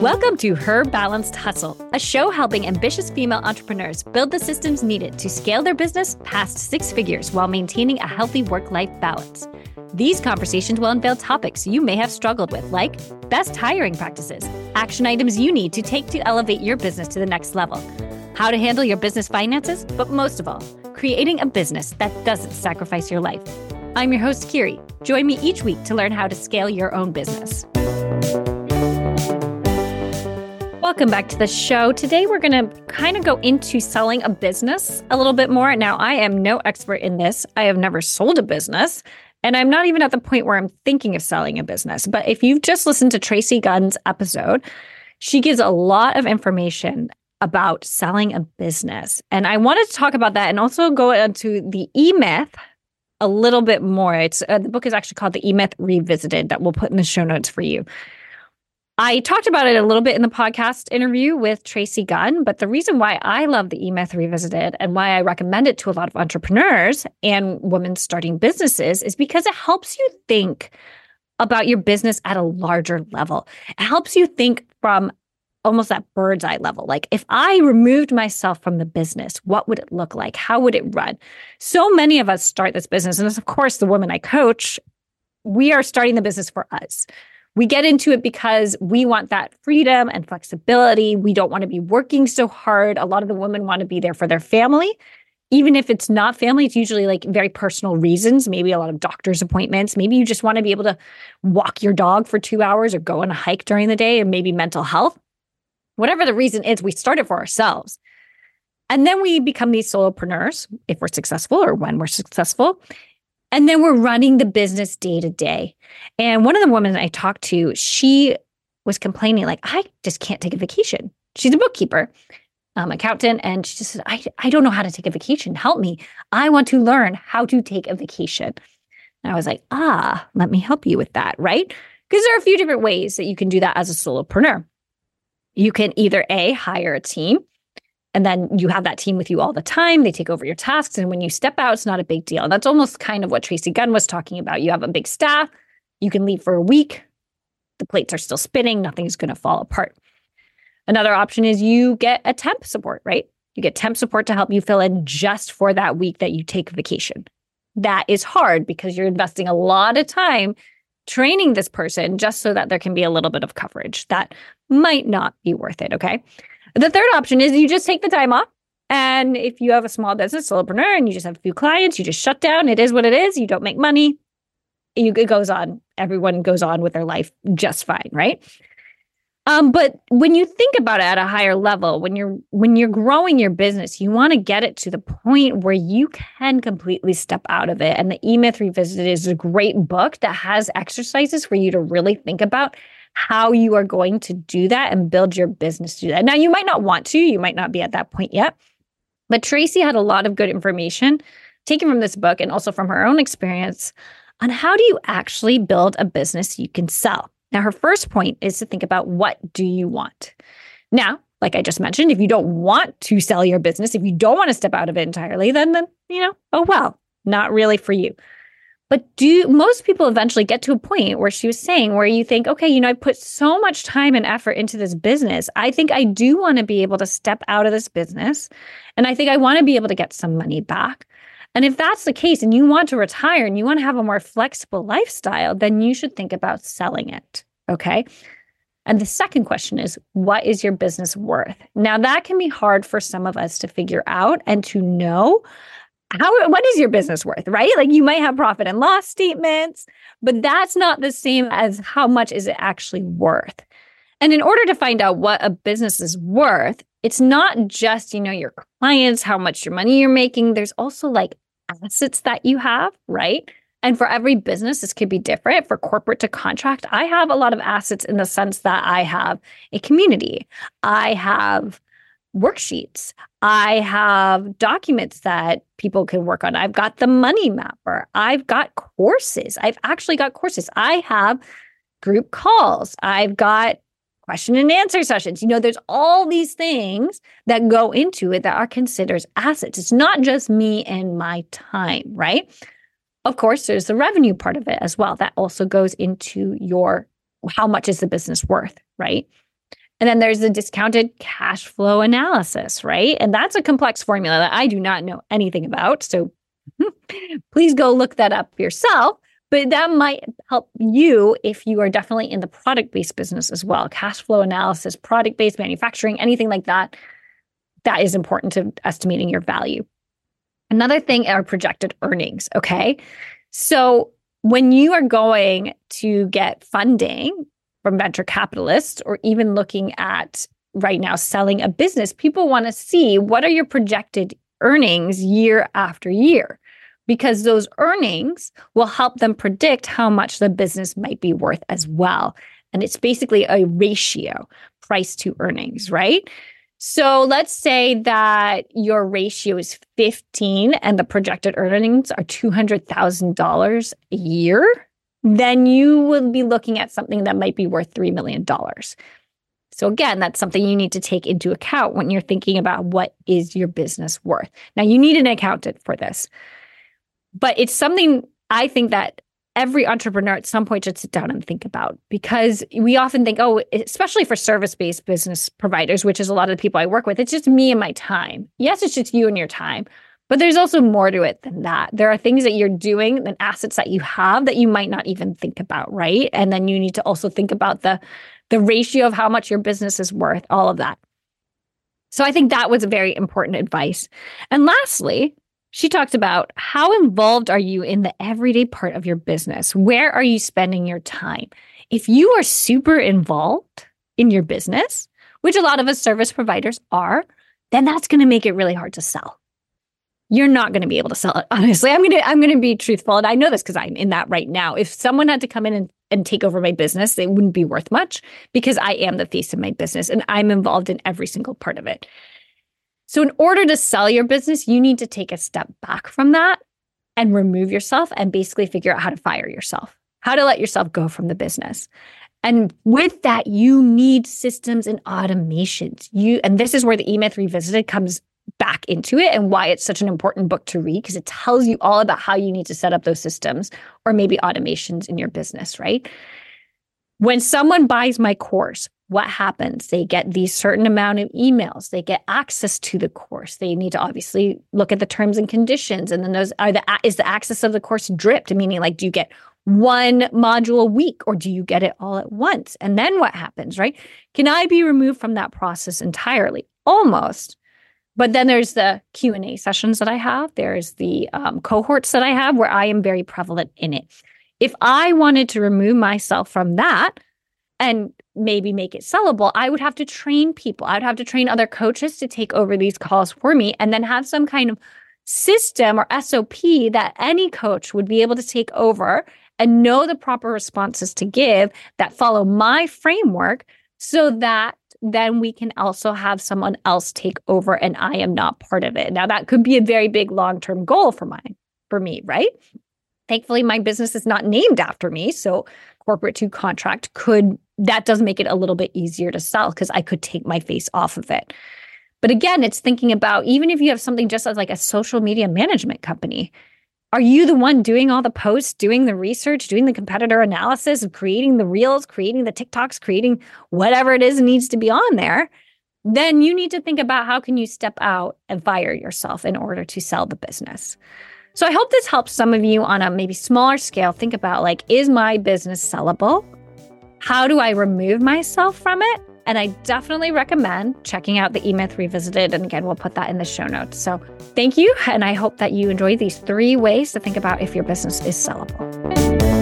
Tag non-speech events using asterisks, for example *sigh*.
Welcome to Her Balanced Hustle, a show helping ambitious female entrepreneurs build the systems needed to scale their business past six figures while maintaining a healthy work life balance. These conversations will unveil topics you may have struggled with, like best hiring practices, action items you need to take to elevate your business to the next level, how to handle your business finances, but most of all, creating a business that doesn't sacrifice your life. I'm your host, Kiri. Join me each week to learn how to scale your own business. Welcome back to the show. Today, we're going to kind of go into selling a business a little bit more. Now, I am no expert in this. I have never sold a business, and I'm not even at the point where I'm thinking of selling a business. But if you've just listened to Tracy Gunn's episode, she gives a lot of information about selling a business. And I wanted to talk about that and also go into the e myth a little bit more. It's uh, the book is actually called The E Myth Revisited that we'll put in the show notes for you. I talked about it a little bit in the podcast interview with Tracy Gunn, but the reason why I love the E Myth Revisited and why I recommend it to a lot of entrepreneurs and women starting businesses is because it helps you think about your business at a larger level. It helps you think from almost that bird's eye level. Like, if I removed myself from the business, what would it look like? How would it run? So many of us start this business, and of course, the women I coach, we are starting the business for us. We get into it because we want that freedom and flexibility. We don't want to be working so hard. A lot of the women want to be there for their family. Even if it's not family, it's usually like very personal reasons, maybe a lot of doctor's appointments. Maybe you just want to be able to walk your dog for two hours or go on a hike during the day, and maybe mental health. Whatever the reason is, we start it for ourselves. And then we become these solopreneurs if we're successful or when we're successful. And then we're running the business day to day. And one of the women I talked to, she was complaining, like, I just can't take a vacation. She's a bookkeeper, um, accountant, and she just said, I, I don't know how to take a vacation. Help me. I want to learn how to take a vacation. And I was like, ah, let me help you with that, right? Because there are a few different ways that you can do that as a solopreneur. You can either A, hire a team and then you have that team with you all the time. They take over your tasks. And when you step out, it's not a big deal. And that's almost kind of what Tracy Gunn was talking about. You have a big staff, you can leave for a week, the plates are still spinning, nothing's going to fall apart. Another option is you get a temp support, right? You get temp support to help you fill in just for that week that you take vacation. That is hard because you're investing a lot of time training this person just so that there can be a little bit of coverage. That might not be worth it. Okay. The third option is you just take the time off. And if you have a small business, solopreneur, and you just have a few clients, you just shut down. It is what it is. You don't make money. You, it goes on. Everyone goes on with their life just fine, right? Um, but when you think about it at a higher level, when you're when you're growing your business, you want to get it to the point where you can completely step out of it. And the E Myth Revisited is a great book that has exercises for you to really think about how you are going to do that and build your business to do that. Now, you might not want to, you might not be at that point yet, but Tracy had a lot of good information taken from this book and also from her own experience on how do you actually build a business you can sell. Now, her first point is to think about what do you want? Now, like I just mentioned, if you don't want to sell your business, if you don't want to step out of it entirely, then then you know, oh well, not really for you. But do most people eventually get to a point where she was saying, where you think, okay, you know, I put so much time and effort into this business. I think I do want to be able to step out of this business. And I think I want to be able to get some money back. And if that's the case and you want to retire and you want to have a more flexible lifestyle, then you should think about selling it. Okay. And the second question is, what is your business worth? Now, that can be hard for some of us to figure out and to know how what is your business worth right? Like you might have profit and loss statements but that's not the same as how much is it actually worth. And in order to find out what a business is worth it's not just you know your clients how much your money you're making. There's also like assets that you have right? And for every business this could be different. For corporate to contract i have a lot of assets in the sense that i have a community. I have worksheets. I have documents that people can work on. I've got the money mapper. I've got courses. I've actually got courses. I have group calls. I've got question and answer sessions. You know, there's all these things that go into it that are considered assets. It's not just me and my time, right? Of course, there's the revenue part of it as well. That also goes into your how much is the business worth, right? And then there's the discounted cash flow analysis, right? And that's a complex formula that I do not know anything about. So *laughs* please go look that up yourself. But that might help you if you are definitely in the product based business as well. Cash flow analysis, product based manufacturing, anything like that. That is important to estimating your value. Another thing are projected earnings. Okay. So when you are going to get funding from venture capitalists or even looking at right now selling a business, people want to see what are your projected earnings year after year because those earnings will help them predict how much the business might be worth as well. And it's basically a ratio, price to earnings, right? So let's say that your ratio is 15 and the projected earnings are $200,000 a year then you would be looking at something that might be worth $3 million. So, again, that's something you need to take into account when you're thinking about what is your business worth. Now, you need an accountant for this, but it's something I think that every entrepreneur at some point should sit down and think about because we often think, oh, especially for service based business providers, which is a lot of the people I work with, it's just me and my time. Yes, it's just you and your time. But there's also more to it than that. There are things that you're doing and assets that you have that you might not even think about, right? And then you need to also think about the the ratio of how much your business is worth, all of that. So I think that was very important advice. And lastly, she talked about how involved are you in the everyday part of your business? Where are you spending your time? If you are super involved in your business, which a lot of us service providers are, then that's going to make it really hard to sell you're not going to be able to sell it honestly. I'm going to i'm going to be truthful and i know this because i'm in that right now. If someone had to come in and, and take over my business it wouldn't be worth much because i am the face of my business and i'm involved in every single part of it. So in order to sell your business you need to take a step back from that and remove yourself and basically figure out how to fire yourself how to let yourself go from the business. And with that, you need systems and automations. You and this is where the E-Myth Revisited comes back into it and why it's such an important book to read because it tells you all about how you need to set up those systems or maybe automations in your business, right? When someone buys my course, what happens? They get these certain amount of emails. They get access to the course. They need to obviously look at the terms and conditions. And then those are the is the access of the course dripped, meaning like do you get one module a week or do you get it all at once? And then what happens, right? Can I be removed from that process entirely? Almost but then there's the q&a sessions that i have. There's the um, cohorts that i have where i am very prevalent in it. If i wanted to remove myself from that and maybe make it sellable i would have to train people. I would have to train other coaches to take over these calls for me and then have some kind of system or sop that any coach would be able to take over and know the proper responses to give that follow my framework so that then we can also have someone else take over and I am not part of it. Now that could be a very big long-term goal for mine for me, right? Thankfully my business is not named after me, so corporate to contract could that does make it a little bit easier to sell because I could take my face off of it. But again, it's thinking about even if you have something just as like a social media management company, are you the one doing all the posts, doing the research, doing the competitor analysis, creating the reels, creating the TikToks, creating whatever it is needs to be on there? Then you need to think about how can you step out and fire yourself in order to sell the business. So I hope this helps some of you on a maybe smaller scale think about like is my business sellable? How do I remove myself from it? And I definitely recommend checking out the E Myth Revisited. And again, we'll put that in the show notes. So thank you. And I hope that you enjoy these three ways to think about if your business is sellable.